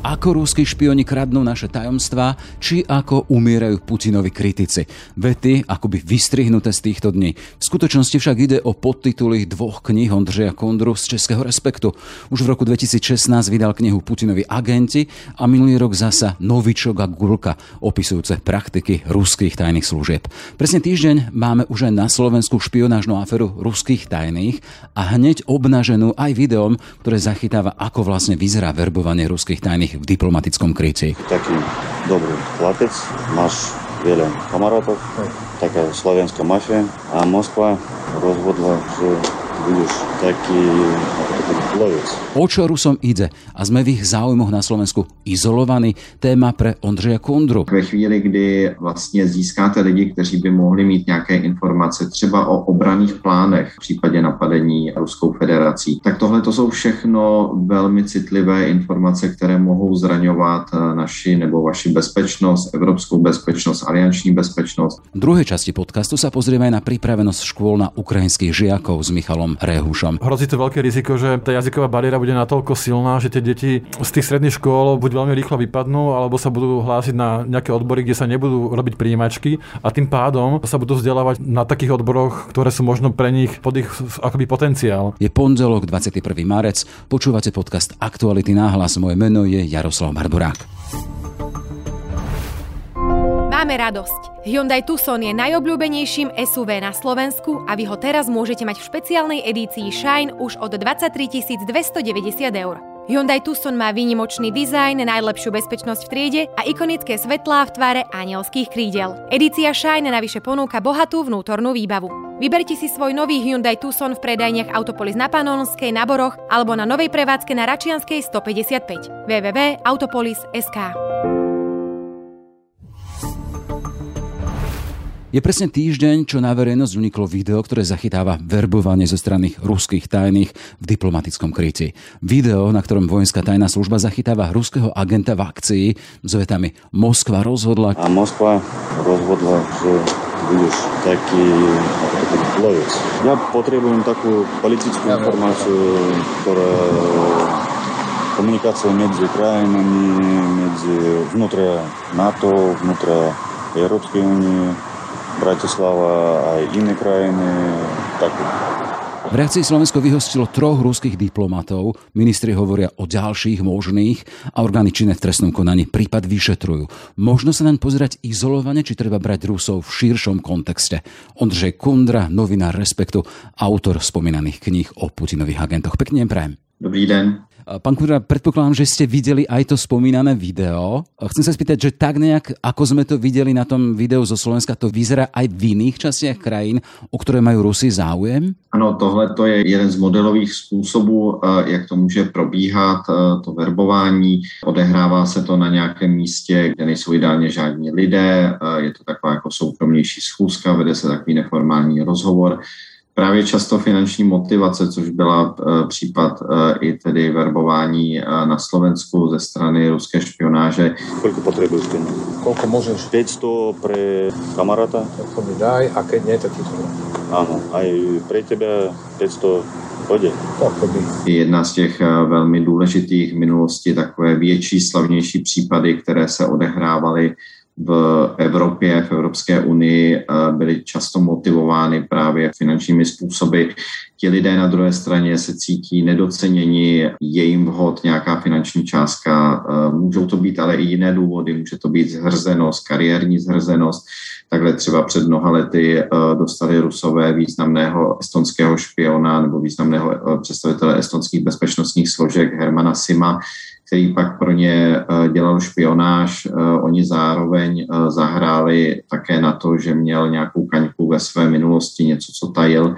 ako rúskí špioni kradnú naše tajomstvá, či ako umierajú Putinovi kritici. Vety akoby vystrihnuté z týchto dní. V skutočnosti však ide o podtituly dvoch kníh Ondřeja Kondru z Českého respektu. Už v roku 2016 vydal knihu Putinovi agenti a minulý rok zasa Novičok a Gulka, opisujúce praktiky ruských tajných služieb. Presne týždeň máme už aj na Slovensku špionážnu aferu ruských tajných a hneď obnaženú aj videom, ktoré zachytáva, ako vlastne vyzerá verbovanie ruských tajných v diplomatickom kryci. Taký dobrý chlapec, máš veľa kamarátov, taká slovenská mafia a Moskva rozhodla, že budeš taký lovec. O čo Rusom ide? A sme v ich záujmoch na Slovensku izolovaní? Téma pre Ondřeja Kundru. Ve chvíli, kdy vlastně získáte lidi, kteří by mohli mít nějaké informace třeba o obraných plánech v případě napadení Ruskou federací, tak tohle to jsou všechno velmi citlivé informace, které mohou zraňovat eh, naši nebo vaši bezpečnost, evropskou bezpečnost, alianční bezpečnost. V druhej časti podcastu sa pozrieme aj na pripravenosť škôl na ukrajinských žiakov s Michalom Rehušom. Hrozí to veľké riziko, že tá jazyková bariéra bude natoľko silná, že tie deti z tých stredných škôl buď veľmi rýchlo vypadnú, alebo sa budú hlásiť na nejaké odbory, kde sa nebudú robiť príjimačky a tým pádom sa budú vzdelávať na takých odboroch, ktoré sú možno pre nich pod ich akoby potenciál. Je pondelok 21. marec, počúvate podcast Aktuality náhlas. Moje meno je Jaroslav Barborák. Máme radosť. Hyundai Tucson je najobľúbenejším SUV na Slovensku a vy ho teraz môžete mať v špeciálnej edícii Shine už od 23 290 eur. Hyundai Tucson má výnimočný dizajn, najlepšiu bezpečnosť v triede a ikonické svetlá v tvare anielských krídel. Edícia Shine navyše ponúka bohatú vnútornú výbavu. Vyberte si svoj nový Hyundai Tucson v predajniach Autopolis na Panonskej, na Boroch alebo na novej prevádzke na Račianskej 155 www.autopolis.sk Je presne týždeň, čo na verejnosť uniklo video, ktoré zachytáva verbovanie zo strany ruských tajných v diplomatickom kryti. Video, na ktorom vojenská tajná služba zachytáva ruského agenta v akcii s vetami Moskva rozhodla... A Moskva rozhodla, že budeš taký, lovec. Ja potrebujem takú politickú informáciu, ktorá komunikácia medzi krajinami, medzi vnútra NATO, vnútra Európskej únie, Bratislava aj iné krajiny. Tak. V reakcii Slovensko vyhostilo troch ruských diplomatov, ministri hovoria o ďalších možných a orgány činné v trestnom konaní prípad vyšetrujú. Možno sa naň pozerať izolovane, či treba brať Rusov v širšom kontexte. Ondřej Kundra, novinár Respektu, autor spomínaných kníh o Putinových agentoch. Pekne prajem. Dobrý den. Pán Kudra, predpokladám, že ste videli aj to spomínané video. Chcem sa spýtať, že tak nejak, ako sme to videli na tom videu zo Slovenska, to vyzerá aj v iných častiach krajín, o ktoré majú Rusy záujem? Ano, tohle to je jeden z modelových způsobů, eh, jak to může probíhat, eh, to verbování. Odehrává se to na nějakém místě, kde nejsou ideálně žádní lidé, eh, je to taková jako soukromnější schůzka, vede se takový neformální rozhovor právě často finanční motivace, což byla uh, případ uh, i tedy verbování uh, na Slovensku ze strany ruské špionáže. Koľko potrebuješ peniaz? Koľko môžeš? 500 pre kamaráta. To mi daj a keď nie, tak ti to Áno, aj pre teba 500 pôjde. Jedna z těch velmi důležitých v minulosti takové větší, slavnější případy, které se odehrávaly v Evropě, v Evropské unii eh, byly často motivovány právě finančními způsoby. Ti lidé na druhé straně se cítí nedoceněni, je jim vhod nějaká finanční částka, eh, můžou to být ale i jiné důvody, může to být zhrzenost, kariérní zhrzenost. Takhle třeba před mnoha lety eh, dostali rusové významného estonského špiona nebo významného představitele estonských bezpečnostních složek Hermana Sima, který pak pro ně eh, dělal špionáž. Eh, oni zároveň eh, zahráli také na to, že měl nějakou kaňku ve své minulosti, něco, co tajil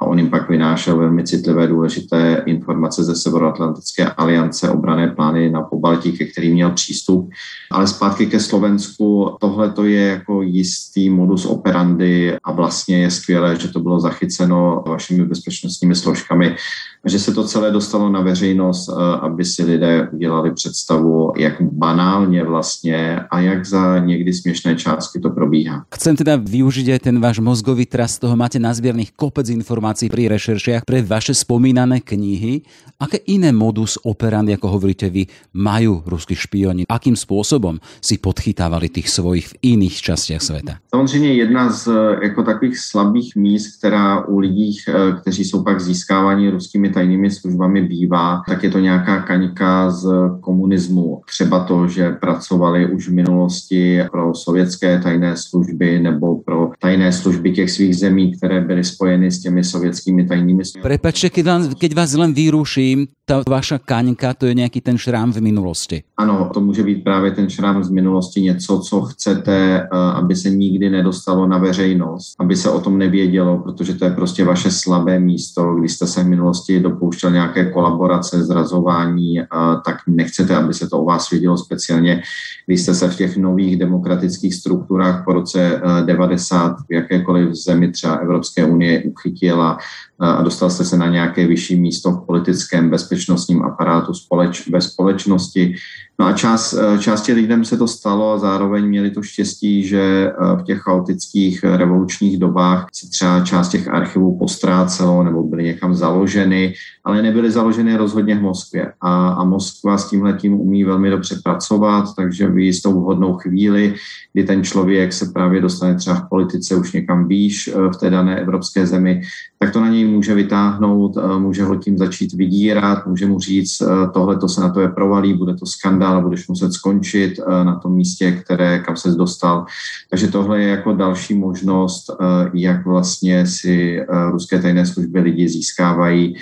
a on jim pak vynášel velmi citlivé důležité informace ze Severoatlantické aliance, obrané plány na Pobaltí, ke kterým měl přístup. Ale zpátky ke Slovensku, tohle to je jako jistý modus operandi a vlastně je skvělé, že to bylo zachyceno vašimi bezpečnostními složkami, že se to celé dostalo na veřejnost, eh, aby si lidé udělali představu, jak banálně vlastně a jak za někdy směšné částky to probíhá. Chcem teda využiť aj ten váš mozgový trast, toho máte nazbierných kopec informácií informácií pri rešeršiach pre vaše spomínané knihy. Aké iné modus operandi, ako hovoríte vy, majú ruskí špioni? Akým spôsobom si podchytávali tých svojich v iných častiach sveta? Samozřejmě jedna z jako takových slabých míst, která u lidí, kteří jsou pak získávaní ruskými tajnými službami bývá, tak je to nějaká kaňka z komunismu. Třeba to, že pracovali už v minulosti pro sovětské tajné služby nebo pro tajné služby těch svých zemí, které byly spojeny s těmi sovětskými tajnými službami. Prepačte, keď, vám, keď vás len vyruším, tá vaša kaňka, to je nějaký ten šrám v minulosti. Ano, to může být právě ten šrám z minulosti, něco, co chcete, eh, aby se nikdy nedostalo na veřejnost, aby se o tom nevědělo, protože to je prostě vaše slabé místo, kdy jste se v minulosti dopouštěl nějaké kolaborace, zrazování, eh, tak nechcete, aby se to o vás vědělo speciálně, když jste se v těch nových demokratických strukturách po roce 90 v jakékoliv zemi třeba Evropské unie uchytila a dostal jste se na nějaké vyšší místo v politickém bezpečnostním aparátu společ, ve společnosti. No a část, části lidem se to stalo a zároveň měli to štěstí, že v těch chaotických revolučních dobách se třeba část těch archivů postrácelo nebo byly někam založeny, ale nebyly založeny rozhodně v Moskvě. A, a Moskva s tímhletím umí velmi dobře pracovat, takže v jistou vhodnou chvíli, kdy ten člověk se právě dostane třeba v politice už někam výš v té dané evropské zemi, tak to na něj může vytáhnout, může ho tím začít vydírat, může mu říct, tohle to se na to je provalí, bude to skandál, budeš muset skončit na tom místě, které, kam se dostal. Takže tohle je jako další možnost, jak vlastně si ruské tajné služby lidi získávají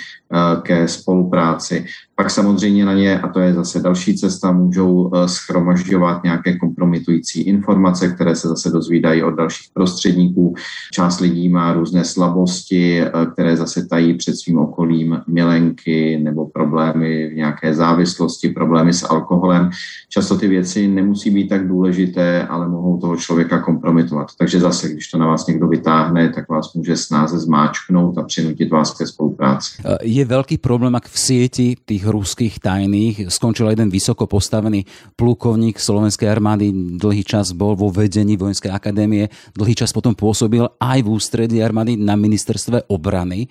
ke spolupráci. Pak samozřejmě na ně, a to je zase další cesta, můžou schromažďovat nějaké kompromitující informace, které se zase dozvídají od dalších prostředníků. Část lidí má různé slabosti, které zase tají před svým okolím milenky nebo problémy v nějaké závislosti, problémy s alkoholem. Často ty věci nemusí být tak důležité, ale mohou toho člověka kompromitovat. Takže zase, když to na vás někdo vytáhne, tak vás může snáze zmáčknout a přinutit vás ke spolupráci. Je veľký problém, ak v sieti tých ruských tajných skončil jeden vysoko postavený plukovník slovenskej armády, dlhý čas bol vo vedení vojenskej akadémie, dlhý čas potom pôsobil aj v ústredí armády na ministerstve obrany.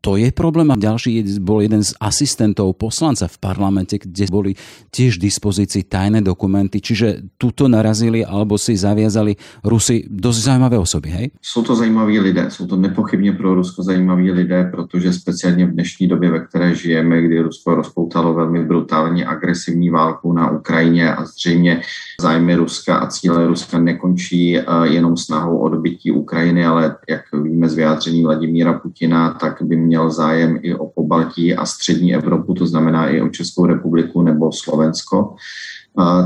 To je problém. A ďalší bol jeden z asistentov poslanca v parlamente, kde boli tiež v dispozícii tajné dokumenty. Čiže tuto narazili alebo si zaviazali Rusy dosť zaujímavé osoby, hej? Jsou to zajímaví lidé, jsou to nepochybně pro Rusko zajímaví lidé, protože speciálně v dnešní době, ve které žijeme, kdy Rusko rozpoutalo velmi brutální agresivní válku na Ukrajině a zřejmě zájmy Ruska a cíle Ruska nekončí jenom snahou o dobytí Ukrajiny, ale jak víme z vyjádření Vladimíra Putina, tak by měl zájem i o Pobaltí a střední Evropu, to znamená i o Českou republiku nebo Slovensko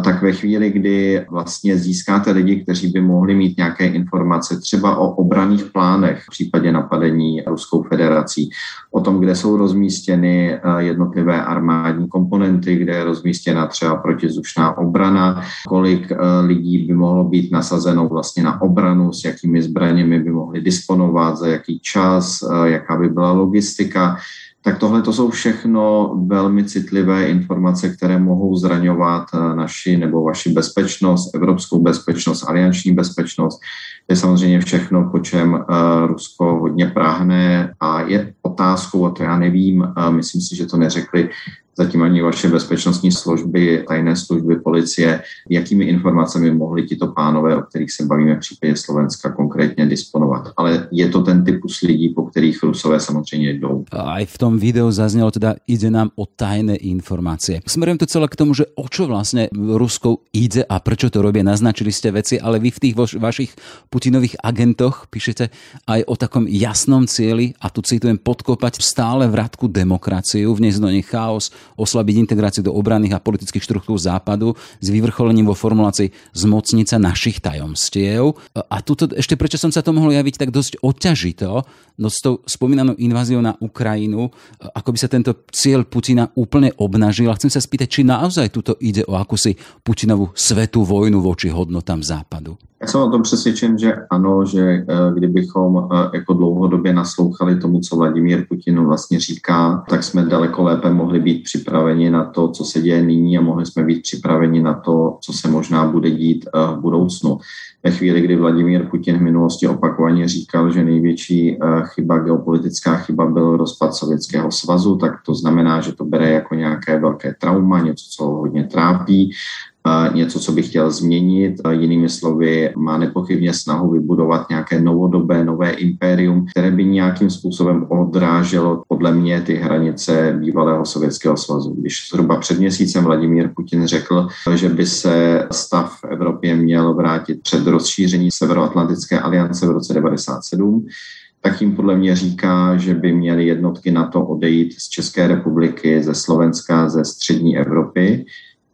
tak ve chvíli, kdy vlastně získáte lidi, kteří by mohli mít nějaké informace třeba o obraných plánech v případě napadení Ruskou federací, o tom, kde jsou rozmístěny jednotlivé armádní komponenty, kde je rozmístěna třeba protizdušná obrana, kolik lidí by mohlo být nasazeno vlastně na obranu, s jakými zbraněmi by mohli disponovat, za jaký čas, jaká by byla logistika, tak tohle to jsou všechno velmi citlivé informace, které mohou zraňovat naši nebo vaši bezpečnost, evropskou bezpečnost, alianční bezpečnost. To je samozřejmě všechno, po čem Rusko hodně práhne a je otázkou, a to já nevím, myslím si, že to neřekli zatím ani vaše bezpečnostní služby, tajné služby, policie, jakými informacemi mohli tito pánové, o kterých se bavíme v případě Slovenska, konkrétně disponovat. Ale je to ten typus lidí, po kterých Rusové samozřejmě jdou. Aj v tom videu zaznelo, teda ide nám o tajné informácie. Smerujem to celé k tomu, že o čo vlastne Rusko ide a prečo to robia. Naznačili ste veci, ale vy v tých vašich Putinových agentoch píšete aj o takom jasnom cieli a tu citujem podkopať stále vratku demokraciu, vniesť do nej chaos, oslabiť integráciu do obranných a politických štruktúr západu s vyvrcholením vo formulácii zmocnica našich tajomstiev. A tuto ešte prečo som sa to mohol javiť tak dosť odťažito, no s tou spomínanou inváziou na Ukrajinu, ako by sa tento cieľ Putina úplne obnažil. A chcem sa spýtať, či naozaj tuto ide o akúsi Putinovú svetú vojnu voči hodnotám západu. Já jsem o tom přesvědčen, že ano, že kdybychom jako dlouhodobě naslouchali tomu, co Vladimír Putin vlastně říká, tak jsme daleko lépe mohli být připraveni na to, co se děje nyní a mohli jsme být připraveni na to, co se možná bude dít v budoucnu. Ve chvíli, kdy Vladimír Putin v minulosti opakovaně říkal, že největší chyba, geopolitická chyba byl rozpad Sovětského svazu, tak to znamená, že to bere jako nějaké velké trauma, něco, co ho hodně trápí něco, co by chtěl změnit. Jinými slovy, má nepochybně snahu vybudovat nějaké novodobé, nové impérium, které by nějakým způsobem odráželo podle mě ty hranice bývalého Sovětského svazu. Když zhruba před měsícem Vladimír Putin řekl, že by se stav v Evropě měl vrátit před rozšíření Severoatlantické aliance v roce 1997, tak tím podle mě říká, že by měly jednotky na to odejít z České republiky, ze Slovenska, ze střední Evropy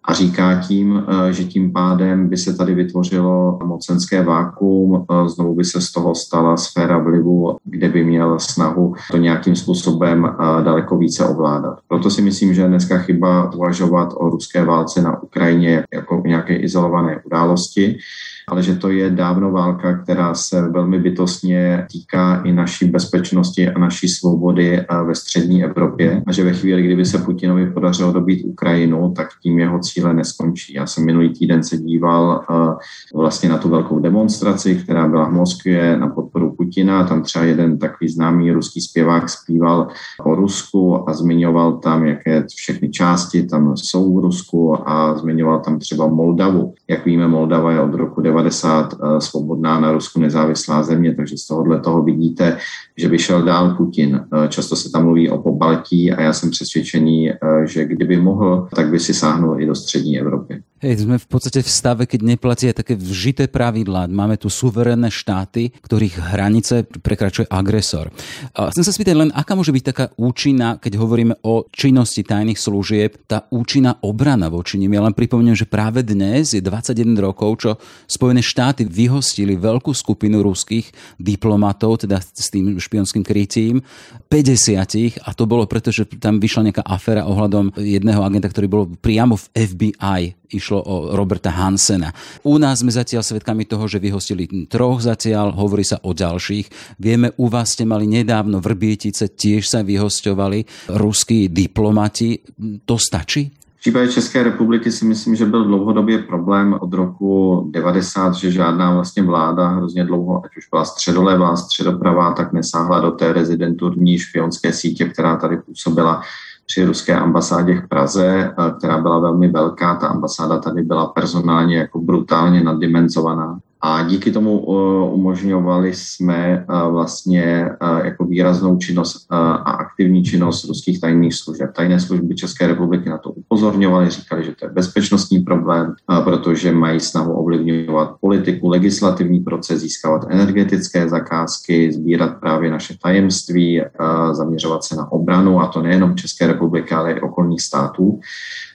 a říká tím, eh, že tím pádem by se tady vytvořilo mocenské vákuum, eh, znovu by se z toho stala sféra vlivu, kde by měl snahu to nějakým způsobem eh, daleko více ovládat. Proto si myslím, že dneska chyba uvažovat o ruské válce na Ukrajině jako nějaké izolované události, ale že to je dávno válka, která se velmi bytostně týká i naší bezpečnosti a naší svobody ve střední Evropě a že ve chvíli, kdyby se Putinovi podařilo dobít Ukrajinu, tak tím jeho cíle neskončí. Já jsem minulý týden se díval vlastně na tu velkou demonstraci, která byla v Moskvě na Putina. Tam třeba jeden takový známý ruský zpěvák zpíval o Rusku a zmiňoval tam, jaké všechny části tam jsou v Rusku a zmiňoval tam třeba Moldavu. Jak víme, Moldava je od roku 90 eh, svobodná na Rusku nezávislá země, takže z tohohle toho vidíte, že vyšel dál Putin. Eh, často se tam mluví o pobaltí a já jsem přesvědčený, eh, že kdyby mohl, tak by si sáhnul i do střední Evropy. Hej, sme v podstate v stave, keď neplatia také vžité pravidlá. Máme tu suverénne štáty, ktorých hranice prekračuje agresor. A chcem sa spýtať len, aká môže byť taká účinná, keď hovoríme o činnosti tajných služieb, tá účinná obrana voči nim. Ja len pripomínam, že práve dnes je 21 rokov, čo Spojené štáty vyhostili veľkú skupinu ruských diplomatov, teda s tým špionským krytím, 50 a to bolo preto, že tam vyšla nejaká aféra ohľadom jedného agenta, ktorý bol priamo v FBI išlo o Roberta Hansena. U nás sme zatiaľ svedkami toho, že vyhostili troch zatiaľ, hovorí sa o ďalších. Vieme, u vás ste mali nedávno Vrbietice, tiež sa vyhostovali ruskí diplomati. To stačí? V případě České republiky si myslím, že byl dlouhodobě problém od roku 90, že žádná vlastně vláda hrozně dlouho, ať už byla středolevá, středopravá, tak nesáhla do té rezidenturní špionské sítě, která tady působila při ruské ambasádě v Praze, eh, která byla velmi velká. Ta ambasáda tady byla personálně jako brutálně naddimenzovaná. A díky tomu uh, umožňovali jsme uh, vlastně jako výraznou činnost a aktivní činnost ruských tajných služeb. Tajné služby České republiky na to upozorňovali, říkali, že to je bezpečnostní problém, protože mají snahu ovlivňovat politiku, legislativní proces, získávat energetické zakázky, sbírat právě naše tajemství, zaměřovat se na obranu, a to nejenom České republiky, ale i okolních států.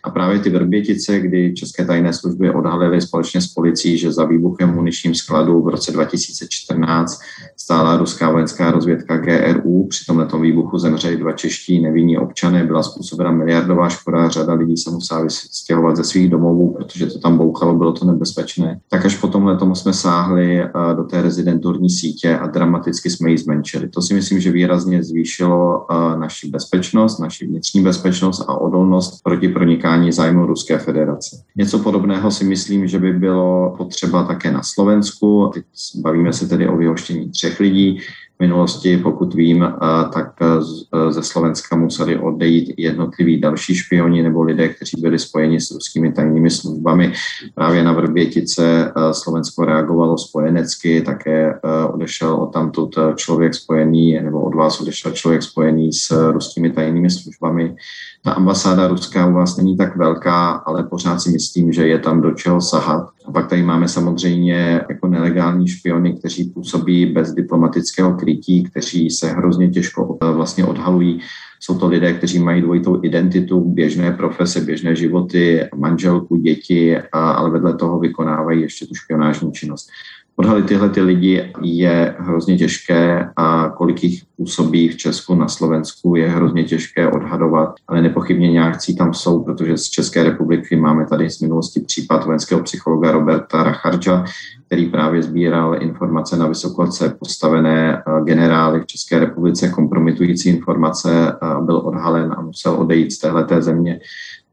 A právě ty Vrbětice, kdy české tajné služby odhalily společně s policií, že za výbuchem muničním skladu v roce 2014 stála ruská vojenská rozvědka GRU. Při tomto výbuchu zemřeli dva čeští nevinní občané, byla způsobena miliardová škoda, řada lidí se musela stěhovat ze svých domovů, protože to tam bouchalo, bylo to nebezpečné. Tak až po tomhle tomu jsme sáhli eh, do té rezidenturní sítě a dramaticky jsme ji zmenšili. To si myslím, že výrazně zvýšilo eh, naši bezpečnost, naši vnitřní bezpečnost a odolnost proti pronikání zájmu Ruské federace. Něco podobného si myslím, že by bylo potřeba také na Slovensku. Teď bavíme se tedy o vyhoštění třech lidí. V minulosti, pokud vím, tak eh, eh, ze Slovenska museli odejít jednotliví další špioni nebo lidé, kteří byli spojeni s ruskými tajnými službami. Právě na Vrbětice Slovensko reagovalo spojenecky, také odešel od tamtud člověk spojený, nebo od vás odešel člověk spojený s ruskými tajnými službami. Ta ambasáda ruská u vás není tak velká, ale pořád si myslím, že je tam do čeho sahat. A pak tady máme samozřejmě jako nelegální špiony, kteří působí bez diplomatického krytí, kteří se hrozně těžko eh, vlastně odhalují. Jsou to lidé, kteří mají dvojitou identitu, běžné profese, běžné životy, manželku, děti, ale vedle toho vykonávají ještě tu špionážní činnost. Odhalit tyhle ty lidi je hrozně těžké a kolik jich působí v Česku, na Slovensku, je hrozně těžké odhadovat, ale nepochybně nějakcí tam jsou, protože z České republiky máme tady z minulosti případ vojenského psychologa Roberta Racharča, který právě sbíral informace na vysokoce postavené eh, generály v České republice, kompromitující informace, eh, byl odhalen a musel odejít z téhleté země.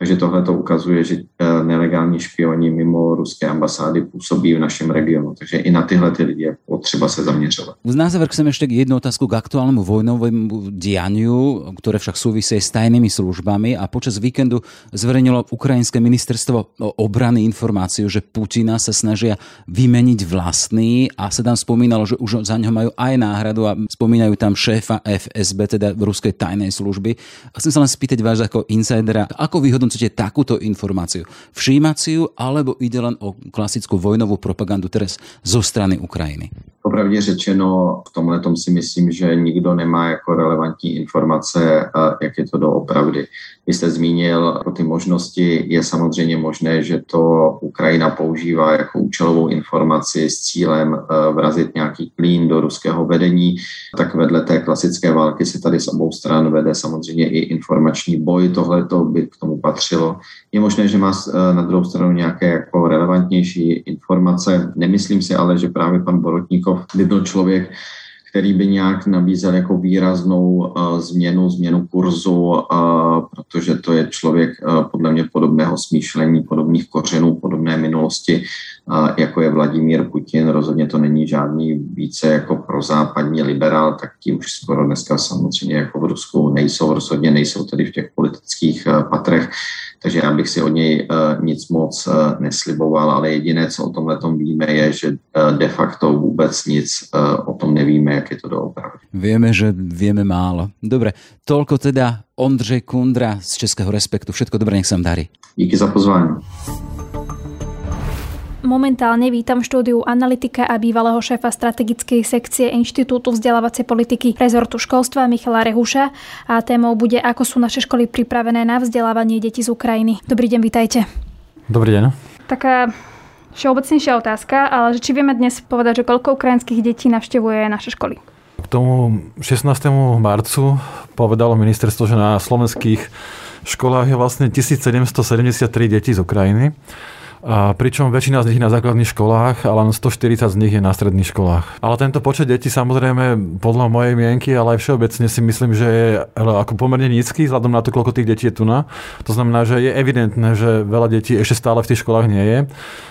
Takže tohle to ukazuje, že eh, nelegální špioni mimo ruské ambasády působí v našem regionu. Takže i na tyhle ty lidi je potřeba se zaměřovat. Na záver chcem ešte jednu otázku k aktuálnemu vojnovému dianiu, ktoré však súvisí s tajnými službami a počas víkendu zverejnilo ukrajinské ministerstvo obrany informáciu, že Putina sa snažia vymeniť vlastný a sa tam spomínalo, že už za ňo majú aj náhradu a spomínajú tam šéfa FSB, teda ruskej tajnej služby. A chcem sa len spýtať vás ako insidera, ako vyhodnú vyhodnocujete takúto informáciu? Všímať si alebo ide len o klasickú vojnovú propagandu teraz zo strany Ukrajiny? Popravdě řečeno, v tomhle tom si myslím, že nikdo nemá jako relevantní informace, jak je to doopravdy. Vy jste zmínil ty možnosti, je samozřejmě možné, že to Ukrajina používá jako účelovou informaci s cílem eh, vrazit nějaký klín do ruského vedení. Tak vedle té klasické války se tady z obou stran vede samozřejmě i informační boj. Tohle to by k tomu patřilo. Je možné, že má eh, na druhou stranu nějaké jako relevantnější informace. Nemyslím si ale, že právě pan Borotníkov by byl člověk, který by nějak nabízel jako výraznou uh, změnu, změnu kurzu, uh, protože to je člověk uh, podle mě podobného smýšlení, podobných kořenů, podobné minulosti, uh, jako je Vladimír Putin. Rozhodně to není žádný více jako prozápadní liberál, tak ti už skoro dneska samozřejmě jako v Rusku nejsou, rozhodně nejsou tedy v těch politických uh, patrech. Takže já bych si od něj uh, nic moc uh, nesliboval, ale jediné, co o tomhle víme, je, že uh, de facto vůbec nic o tom nevíme, jak je to doopravdy. Vieme, že vieme málo. Dobre, toľko teda Ondřej Kundra z Českého respektu. Všetko dobré, nech sa vám darí. Díky za pozvání. Momentálne vítam v štúdiu analytika a bývalého šéfa strategickej sekcie Inštitútu vzdelávacej politiky rezortu školstva Michala Rehuša a témou bude, ako sú naše školy pripravené na vzdelávanie detí z Ukrajiny. Dobrý deň, vítajte. Dobrý deň. Taká všeobecnejšia otázka, ale že či vieme dnes povedať, že koľko ukrajinských detí navštevuje naše školy? K tomu 16. marcu povedalo ministerstvo, že na slovenských školách je vlastne 1773 detí z Ukrajiny. A pričom väčšina z nich na základných školách a len 140 z nich je na stredných školách. Ale tento počet detí samozrejme podľa mojej mienky, ale aj všeobecne si myslím, že je ako pomerne nízky vzhľadom na to, koľko tých detí je tu na. To znamená, že je evidentné, že veľa detí ešte stále v tých školách nie je.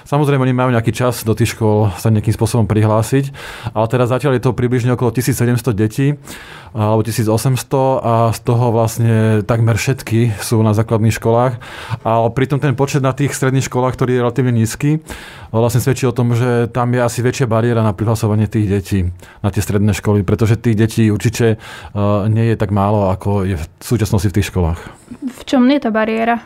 Samozrejme, oni majú nejaký čas do tých škôl sa nejakým spôsobom prihlásiť, ale teraz zatiaľ je to približne okolo 1700 detí alebo 1800 a z toho vlastne takmer všetky sú na základných školách. Ale pritom ten počet na tých stredných školách, ktorý je relatívne nízky, vlastne svedčí o tom, že tam je asi väčšia bariéra na prihlasovanie tých detí na tie stredné školy, pretože tých detí určite eh, nie je tak málo, ako je v súčasnosti v tých školách. V čom je tá bariéra?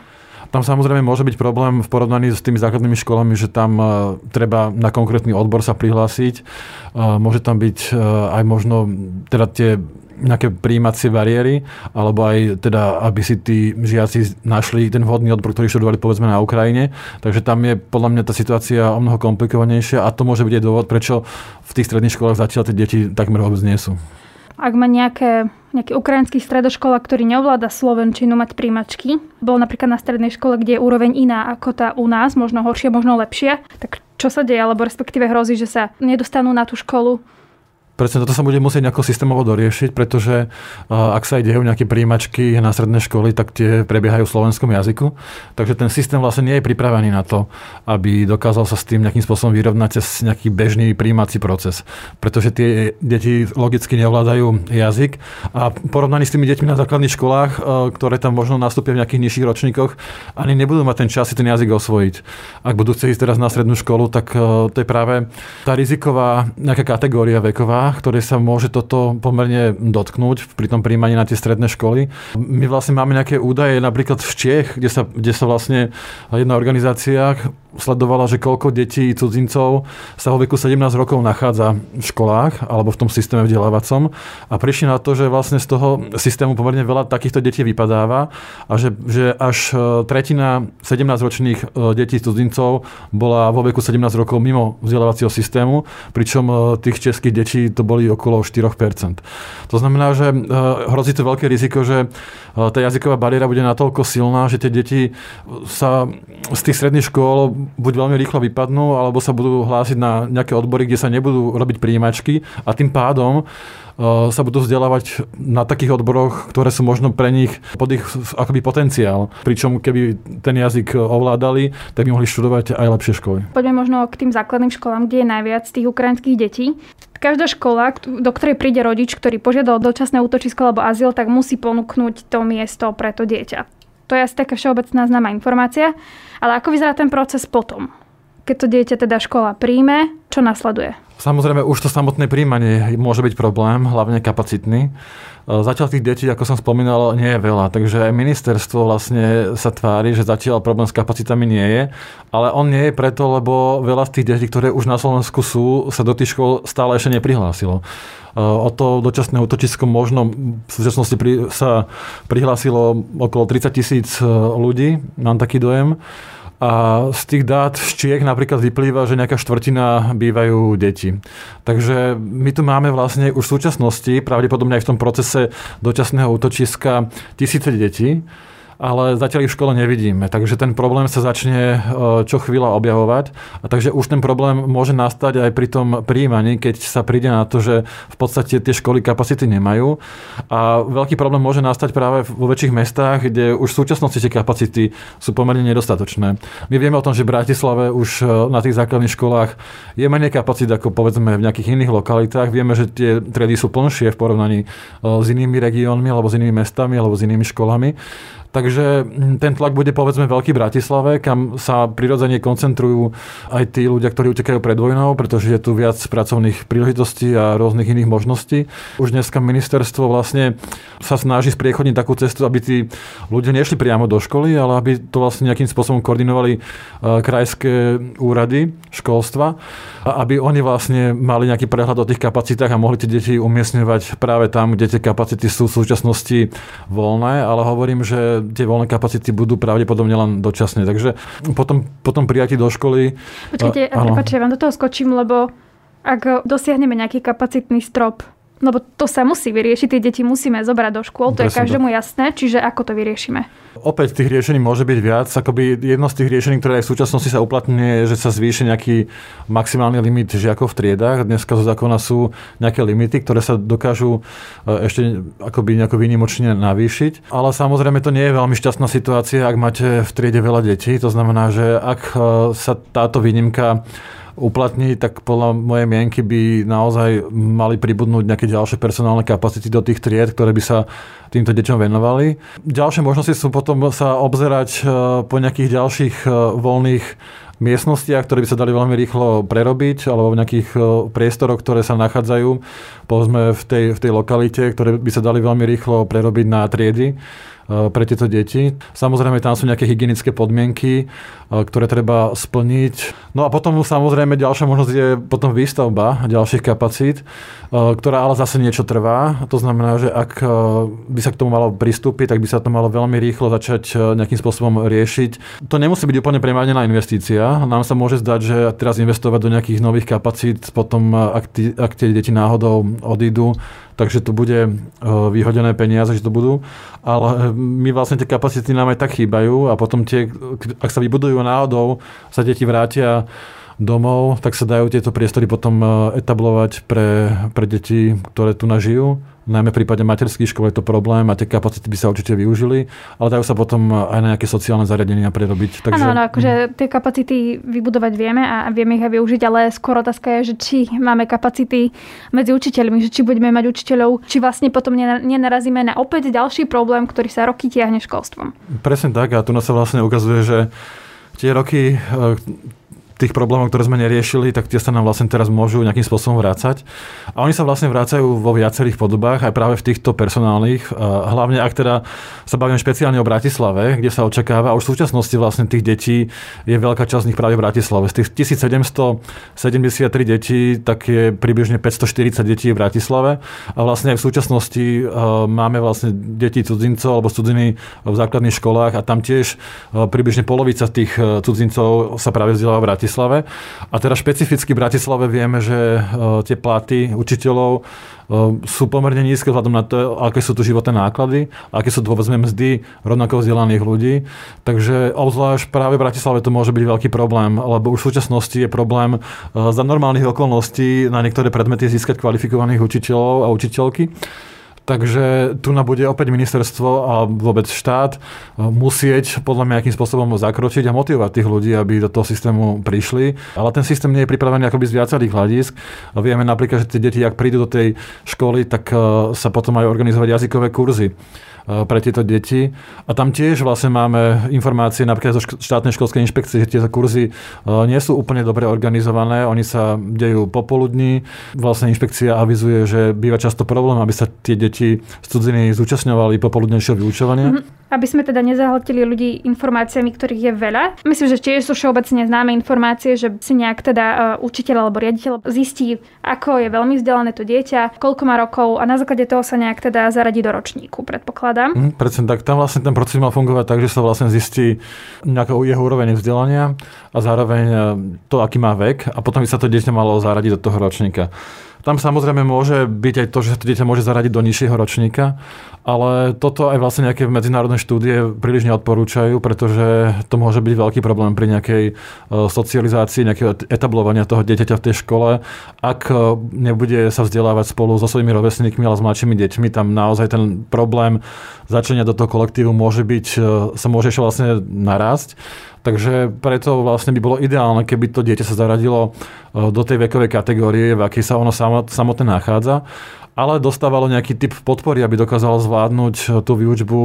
Tam samozrejme môže byť problém v porovnaní s tými základnými školami, že tam uh, treba na konkrétny odbor sa prihlásiť. Uh, môže tam byť aj možno teda tie nejaké príjímacie bariéry, alebo aj teda, aby si tí žiaci našli ten vhodný odbor, ktorý študovali povedzme na Ukrajine. Takže tam je podľa mňa tá situácia o mnoho komplikovanejšia a to môže byť aj dôvod, prečo v tých stredných školách zatiaľ tie deti takmer vôbec nie sú. Ak má nejaké, nejaký ukrajinský stredoškola, ktorý neovláda slovenčinu mať príjmačky, bol napríklad na strednej škole, kde je úroveň iná ako tá u nás, možno horšia, možno lepšia, tak čo sa deje, alebo respektíve hrozí, že sa nedostanú na tú školu Presne toto sa bude musieť nejako systémovo doriešiť, pretože ak sa ide o nejaké príjimačky na stredné školy, tak tie prebiehajú v slovenskom jazyku. Takže ten systém vlastne nie je pripravený na to, aby dokázal sa s tým nejakým spôsobom vyrovnať cez nejaký bežný príjimací proces. Pretože tie deti logicky neovládajú jazyk a porovnaní s tými deťmi na základných školách, ktoré tam možno nastúpia v nejakých nižších ročníkoch, ani nebudú mať ten čas si ten jazyk osvojiť. Ak budú chcieť ísť teraz na strednú školu, tak to je práve tá riziková nejaká kategória veková, ktoré sa môže toto pomerne dotknúť pri tom príjmaní na tie stredné školy. My vlastne máme nejaké údaje napríklad v Čech, kde sa, kde sa vlastne jedna organizácia sledovala, že koľko detí cudzincov sa vo veku 17 rokov nachádza v školách alebo v tom systéme vzdelávacom a prišli na to, že vlastne z toho systému pomerne veľa takýchto detí vypadáva a že, že až e, tretina 17-ročných e, detí cudzincov bola vo veku 17 rokov mimo vzdelávacieho systému, pričom e, tých českých detí to boli okolo 4%. To znamená, že hrozí to veľké riziko, že tá jazyková bariéra bude natoľko silná, že tie deti sa z tých stredných škôl buď veľmi rýchlo vypadnú, alebo sa budú hlásiť na nejaké odbory, kde sa nebudú robiť príjimačky a tým pádom sa budú vzdelávať na takých odboroch, ktoré sú možno pre nich pod ich akoby potenciál. Pričom keby ten jazyk ovládali, tak by mohli študovať aj lepšie školy. Poďme možno k tým základným školám, kde je najviac tých ukrajinských detí. Každá škola, do ktorej príde rodič, ktorý požiadal dočasné útočisko alebo azyl, tak musí ponúknuť to miesto pre to dieťa. To je asi taká všeobecná známa informácia. Ale ako vyzerá ten proces potom? Keď to dieťa teda škola príjme, čo nasleduje? Samozrejme, už to samotné príjmanie môže byť problém, hlavne kapacitný. Zatiaľ tých detí, ako som spomínal, nie je veľa, takže ministerstvo vlastne sa tvári, že zatiaľ problém s kapacitami nie je, ale on nie je preto, lebo veľa z tých detí, ktoré už na Slovensku sú, sa do tých škôl stále ešte neprihlásilo. O to dočasné útočisko možno v súčasnosti sa prihlásilo okolo 30 tisíc ľudí, mám taký dojem. A z tých dát z Čiech napríklad vyplýva, že nejaká štvrtina bývajú deti. Takže my tu máme vlastne už v súčasnosti, pravdepodobne aj v tom procese dočasného útočiska, tisíce detí ale zatiaľ ich v škole nevidíme. Takže ten problém sa začne e, čo chvíľa objavovať. A takže už ten problém môže nastať aj pri tom príjmaní, keď sa príde na to, že v podstate tie školy kapacity nemajú. A veľký problém môže nastať práve vo väčších mestách, kde už v súčasnosti tie kapacity sú pomerne nedostatočné. My vieme o tom, že v Bratislave už e, na tých základných školách je menej kapacít ako povedzme v nejakých iných lokalitách. Vieme, že tie triedy sú plnšie v porovnaní e, s inými regiónmi alebo s inými mestami alebo s inými školami. Takže mm, ten tlak bude povedzme veľký v Bratislave, kam sa prirodzene koncentrujú aj tí ľudia, ktorí utekajú pred vojnou, pretože je tu viac pracovných príležitostí a rôznych iných možností. Už dneska ministerstvo vlastne sa snaží spriechodniť takú cestu, aby tí ľudia nešli priamo do školy, ale aby to vlastne nejakým spôsobom koordinovali e, krajské úrady školstva a aby oni vlastne mali nejaký prehľad o tých kapacitách a mohli tie deti umiestňovať práve tam, kde tie kapacity sú v súčasnosti voľné, ale hovorím, že tie voľné kapacity budú pravdepodobne len dočasne. Takže potom, potom prijatí do školy... Počkajte, a, prepáčte, vám do toho skočím, lebo ak dosiahneme nejaký kapacitný strop, lebo to sa musí vyriešiť, tie deti musíme zobrať do škôl, to Presne je každému to. jasné, čiže ako to vyriešime? Opäť tých riešení môže byť viac. Akoby jedno z tých riešení, ktoré aj v súčasnosti sa uplatňuje, je, že sa zvýši nejaký maximálny limit žiakov v triedách. Dneska zo zákona sú nejaké limity, ktoré sa dokážu e, ešte akoby nejako výnimočne navýšiť. Ale samozrejme to nie je veľmi šťastná situácia, ak máte v triede veľa detí. To znamená, že ak e, sa táto výnimka uplatniť, tak podľa mojej mienky by naozaj mali pribudnúť nejaké ďalšie personálne kapacity do tých tried, ktoré by sa týmto deťom venovali. Ďalšie možnosti sú potom sa obzerať e, po nejakých ďalších e, voľných miestnostiach, ktoré by sa dali veľmi rýchlo prerobiť, alebo v nejakých e, priestoroch, ktoré sa nachádzajú, povedzme v tej, v tej lokalite, ktoré by sa dali veľmi rýchlo prerobiť na triedy pre tieto deti. Samozrejme, tam sú nejaké hygienické podmienky, eh, ktoré treba splniť. No a potom samozrejme ďalšia možnosť je potom výstavba ďalších kapacít, eh, ktorá ale zase niečo trvá. To znamená, že ak by sa k tomu malo pristúpiť, tak by sa to malo veľmi rýchlo začať nejakým spôsobom riešiť. To nemusí byť úplne premárnená investícia. Nám sa môže zdať, že teraz investovať do nejakých nových kapacít, potom ak, tí, ak tie deti náhodou odídu, takže to bude e, vyhodené peniaze, že to budú. Ale my vlastne tie kapacity nám aj tak chýbajú a potom tie, ak sa vybudujú náhodou, sa deti vrátia domov, tak sa dajú tieto priestory potom e, etablovať pre, pre deti, ktoré tu nažijú najmä v prípade materských škôl je to problém a tie kapacity by sa určite využili, ale dajú sa potom aj na nejaké sociálne zariadenia prerobiť. Takže... Áno, akože mm. tie kapacity vybudovať vieme a vieme ich aj využiť, ale skôr otázka je, že či máme kapacity medzi učiteľmi, že či budeme mať učiteľov, či vlastne potom nenarazíme na opäť ďalší problém, ktorý sa roky tiahne školstvom. Presne tak a tu sa vlastne ukazuje, že tie roky tých problémov, ktoré sme neriešili, tak tie sa nám vlastne teraz môžu nejakým spôsobom vrácať. A oni sa vlastne vrácajú vo viacerých podobách, aj práve v týchto personálnych. Hlavne ak teda sa bavíme špeciálne o Bratislave, kde sa očakáva, a už v súčasnosti vlastne tých detí je veľká časť z nich práve v Bratislave. Z tých 1773 detí, tak je približne 540 detí v Bratislave. A vlastne aj v súčasnosti máme vlastne deti cudzincov alebo cudziny v základných školách a tam tiež približne polovica tých cudzincov sa práve vzdeláva v Bratislave. Bratislave. A teda špecificky v Bratislave vieme, že e, tie platy učiteľov e, sú pomerne nízke vzhľadom na to, aké sú tu životné náklady, aké sú povedzme mzdy rovnako vzdelaných ľudí. Takže obzvlášť práve v Bratislave to môže byť veľký problém, lebo už v súčasnosti je problém e, za normálnych okolností na niektoré predmety získať kvalifikovaných učiteľov a učiteľky. Takže tu na bude opäť ministerstvo a vôbec štát e, musieť podľa mňa akým spôsobom zakročiť a motivovať tých ľudí, aby do toho systému prišli. Ale ten systém nie je pripravený akoby z viacerých hľadisk. Vieme napríklad, že tie deti, ak prídu do tej školy, tak e, sa potom majú organizovať jazykové kurzy. Eh, pre tieto deti. A tam tiež vlastne máme informácie napríklad zo štátnej školskej inšpekcie, že tieto kurzy eh, nie sú úplne dobre organizované, oni sa dejú popoludní. Vlastne inšpekcia avizuje, že býva často problém, aby sa tie deti z cudziny zúčastňovali popoludnejšieho vyučovania. Mm-hmm aby sme teda nezahltili ľudí informáciami, ktorých je veľa. Myslím, že tiež sú všeobecne známe informácie, že si nejak teda uh, učiteľ alebo riaditeľ zistí, ako je veľmi vzdelané to dieťa, koľko má rokov a na základe toho sa nejak teda zaradí do ročníku, predpokladám. Mm, presne tak. Tam vlastne ten proces mal fungovať tak, že sa vlastne zistí nejaká jeho úroveň vzdelania a zároveň e, to, aký má vek a potom by sa to dieťa malo zaradiť do toho ročníka. Tam samozrejme môže byť aj to, že to dieťa môže zaradiť do nižšieho ročníka, ale toto aj vlastne nejaké medzinárodné štúdie príliš neodporúčajú, pretože to môže byť veľký problém pri nejakej e, socializácii, nejakého etablovania toho dieťaťa v tej škole. Ak e, nebude sa vzdelávať spolu so svojimi rovesníkmi, ale s mladšími deťmi, tam naozaj ten problém začlenia do toho kolektívu môže byť, e, sa môže ešte vlastne narásť. Takže preto vlastne by bolo ideálne, keby to dieťa sa zaradilo e, do tej vekovej kategórie, v akej sa ono samotné nachádza ale dostávalo nejaký typ podpory, aby dokázalo zvládnuť e, tú výučbu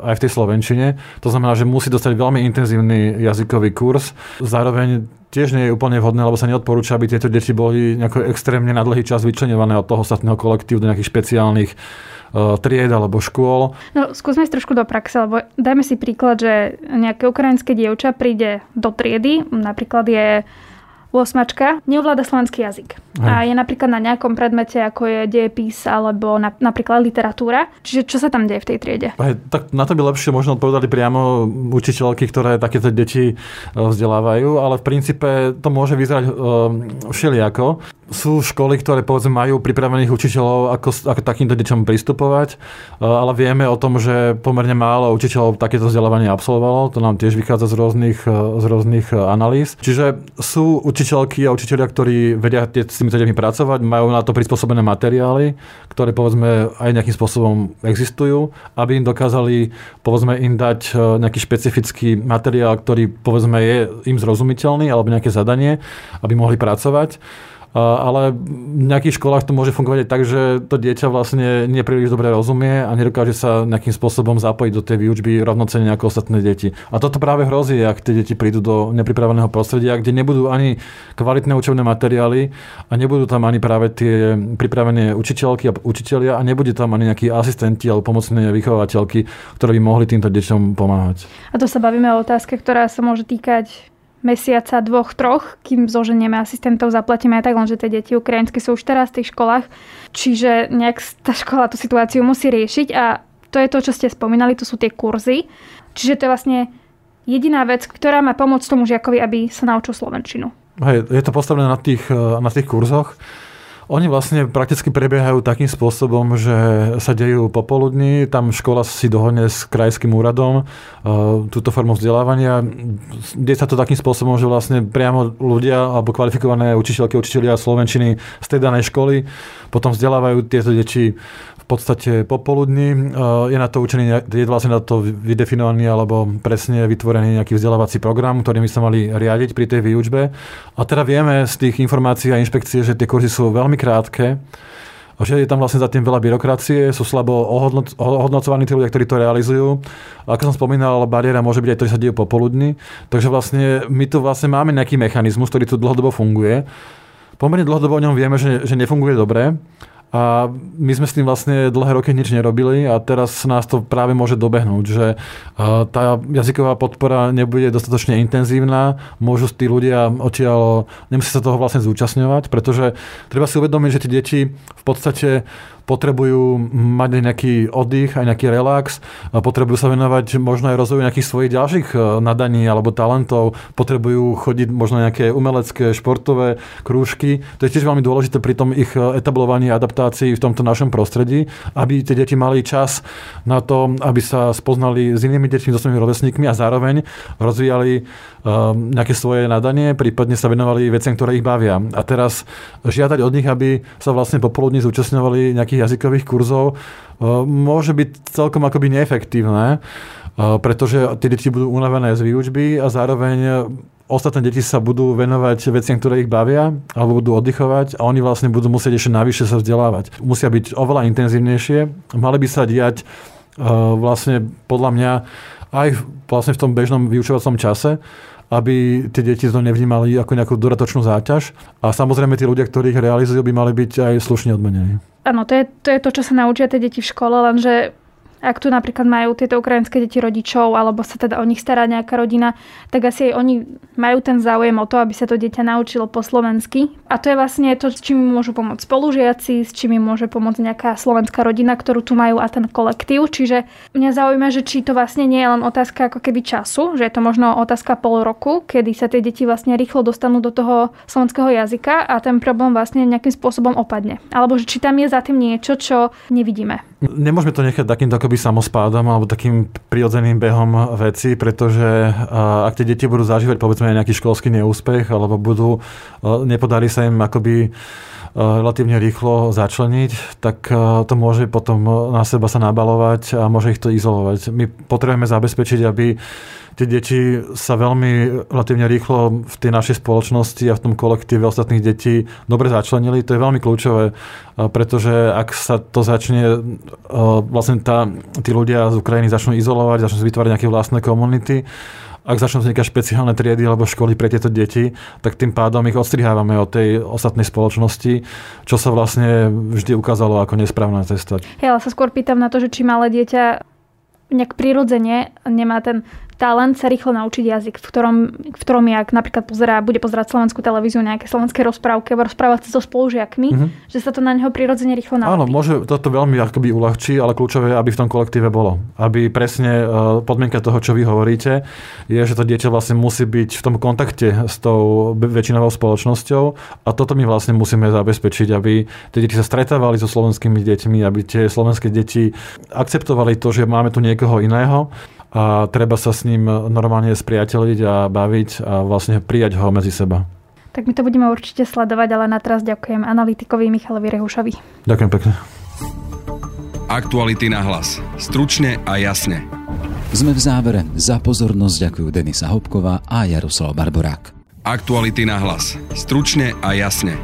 aj v tej slovenčine. To znamená, že musí dostať veľmi intenzívny jazykový kurz. Zároveň tiež nie je úplne vhodné, lebo sa neodporúča, aby tieto deti boli nejako extrémne na dlhý čas vyčlenované od toho ostatného kolektívu do nejakých špeciálnych Eh, tried alebo škôl. No, skúsme si trošku do praxe, lebo dajme si príklad, že nejaké ukrajinské dievča príde do triedy, napríklad je 8. neovláda slovenský jazyk. Hej. A je napríklad na nejakom predmete, ako je dejepis alebo na, napríklad literatúra. Čiže čo sa tam deje v tej triede? Hej, tak na to by lepšie možno odpovedali priamo učiteľky, ktoré takéto deti eh, vzdelávajú, ale v princípe to môže vyzerať um, všelijako sú školy, ktoré povedzme majú pripravených učiteľov, ako, ako takýmto deťom pristupovať, e, ale vieme o tom, že pomerne málo učiteľov takéto vzdelávanie absolvovalo, to nám tiež vychádza z rôznych, e, z rôznych e, analýz. Čiže sú učiteľky a učiteľia, ktorí vedia s týmito deťmi pracovať, majú na to prispôsobené materiály, ktoré povedzme aj nejakým spôsobom existujú, aby im dokázali povedzme im dať nejaký špecifický materiál, ktorý povedzme je im zrozumiteľný alebo nejaké zadanie, aby mohli pracovať ale v nejakých školách to môže fungovať aj tak, že to dieťa vlastne nepríliš dobre rozumie a nedokáže sa nejakým spôsobom zapojiť do tej výučby rovnocene ako ostatné deti. A toto práve hrozí, ak tie deti prídu do nepripraveného prostredia, kde nebudú ani kvalitné učebné materiály a nebudú tam ani práve tie pripravené učiteľky a učitelia a nebude tam ani nejakí asistenti alebo pomocné vychovateľky, ktoré by mohli týmto deťom pomáhať. A to sa bavíme o otázke, ktorá sa môže týkať mesiaca, dvoch, troch, kým zoženieme asistentov, zaplatíme aj tak, lenže tie deti ukrajinské sú už teraz v tých školách, čiže nejak tá škola tú situáciu musí riešiť a to je to, čo ste spomínali, to sú tie kurzy. Čiže to je vlastne jediná vec, ktorá má pomôcť tomu žiakovi, aby sa naučil slovenčinu. Hej, je to postavené na tých, na tých kurzoch. Oni vlastne prakticky prebiehajú takým spôsobom, že sa dejú popoludní, tam škola si dohodne s krajským úradom uh, túto formu vzdelávania. Deje sa to takým spôsobom, že vlastne priamo ľudia alebo kvalifikované učiteľky, učiteľia slovenčiny z tej danej školy potom vzdelávajú tieto deti v podstate popoludní. E, je na to učený, je vlastne na to vydefinovaný alebo presne vytvorený nejaký vzdelávací program, ktorý by sa mali riadiť pri tej výučbe. A teda vieme z tých informácií a inšpekcie, že tie kurzy sú veľmi krátke že je tam vlastne za tým veľa byrokracie, sú slabo ohodnoc, ohodnocovaní tí ľudia, ktorí to realizujú. A ako som spomínal, bariéra môže byť aj to, že sa deje popoludní. Takže vlastne my tu vlastne máme nejaký mechanizmus, ktorý tu dlhodobo funguje. Pomerne dlhodobo o ňom vieme, že, že nefunguje dobre. A my sme s tým vlastne dlhé roky nič nerobili a teraz nás to práve môže dobehnúť, že tá jazyková podpora nebude dostatočne intenzívna, môžu tí ľudia odtiaľ, nemusí sa toho vlastne zúčastňovať, pretože treba si uvedomiť, že tie deti v podstate potrebujú mať nejaký oddych, aj nejaký relax, potrebujú sa venovať možno aj rozvoju nejakých svojich ďalších e, nadaní alebo talentov, potrebujú chodiť možno nejaké umelecké, športové krúžky. To je tiež veľmi dôležité pri tom ich e, etablovaní a adaptácii v tomto našom prostredí, aby tie deti mali čas na to, aby sa spoznali s inými deťmi, so svojimi rovesníkmi a zároveň rozvíjali Um, nejaké svoje nadanie, prípadne sa venovali veciam, ktoré ich bavia. A teraz žiadať od nich, aby sa vlastne popoludní zúčastňovali nejakých jazykových kurzov, uh, môže byť celkom akoby neefektívne, uh, pretože tie deti budú unavené z výučby a zároveň ostatné deti sa budú venovať veciam, ktoré ich bavia, alebo budú oddychovať a oni vlastne budú musieť ešte navyše sa vzdelávať. Musia byť oveľa intenzívnejšie, mali by sa diať vlastne podľa mňa aj vlastne v tom bežnom vyučovacom čase, aby tie deti to nevnímali ako nejakú dodatočnú záťaž. A samozrejme tí ľudia, ktorí ich realizujú, by mali byť aj slušne odmenení. Áno, to je, to je to, čo sa naučia tie deti v škole, lenže ak tu napríklad majú tieto ukrajinské deti rodičov, alebo sa teda o nich stará nejaká rodina, tak asi aj oni majú ten záujem o to, aby sa to dieťa naučilo po slovensky. A to je vlastne to, s čím môžu pomôcť spolužiaci, s čím môže pomôcť nejaká slovenská rodina, ktorú tu majú a ten kolektív. Čiže mňa zaujíma, že či to vlastne nie je len otázka ako keby času, že je to možno otázka pol roku, kedy sa tie deti vlastne rýchlo dostanú do toho slovenského jazyka a ten problém vlastne nejakým spôsobom opadne. Alebo že či tam je za tým niečo, čo nevidíme. Nemôžeme to nechať takýmto akoby samospádom alebo takým prirodzeným behom veci, pretože ak tie deti budú zažívať povedzme nejaký školský neúspech alebo budú, nepodarí sa im akoby relatívne rýchlo začleniť, tak to môže potom na seba sa nabalovať a môže ich to izolovať. My potrebujeme zabezpečiť, aby tie deti sa veľmi relatívne rýchlo v tej našej spoločnosti a v tom kolektíve ostatných detí dobre začlenili. To je veľmi kľúčové, pretože ak sa to začne, vlastne tá, tí ľudia z Ukrajiny začnú izolovať, začnú vytvárať nejaké vlastné komunity, ak začnú vznikať špeciálne triedy alebo školy pre tieto deti, tak tým pádom ich odstrihávame od tej ostatnej spoločnosti, čo sa vlastne vždy ukázalo ako nesprávna cesta. Ja sa skôr pýtam na to, že či malé dieťa nejak prirodzene nemá ten talent sa rýchlo naučiť jazyk, v ktorom, v ktorom jak napríklad pozerá, bude pozerať slovenskú televíziu, nejaké slovenské rozprávky, alebo rozprávať sa so spolužiakmi, mm-hmm. že sa to na neho prirodzene rýchlo naučí. Áno, môže toto veľmi akoby uľahčí, ale kľúčové je, aby v tom kolektíve bolo. Aby presne e, podmienka toho, čo vy hovoríte, je, že to dieťa vlastne musí byť v tom kontakte s tou väčšinovou spoločnosťou a toto my vlastne musíme zabezpečiť, aby tie deti sa stretávali so slovenskými deťmi, aby tie slovenské deti akceptovali to, že máme tu niekoho iného a treba sa s ním normálne spriateliť a baviť a vlastne prijať ho medzi seba. Tak my to budeme určite sledovať, ale na teraz ďakujem analytikovi Michalovi Rehušovi. Ďakujem pekne. Aktuality na hlas. Stručne a jasne. Sme v závere. Za pozornosť ďakujú Denisa Hopková a Jaroslav Barborák. Aktuality na hlas. Stručne a jasne.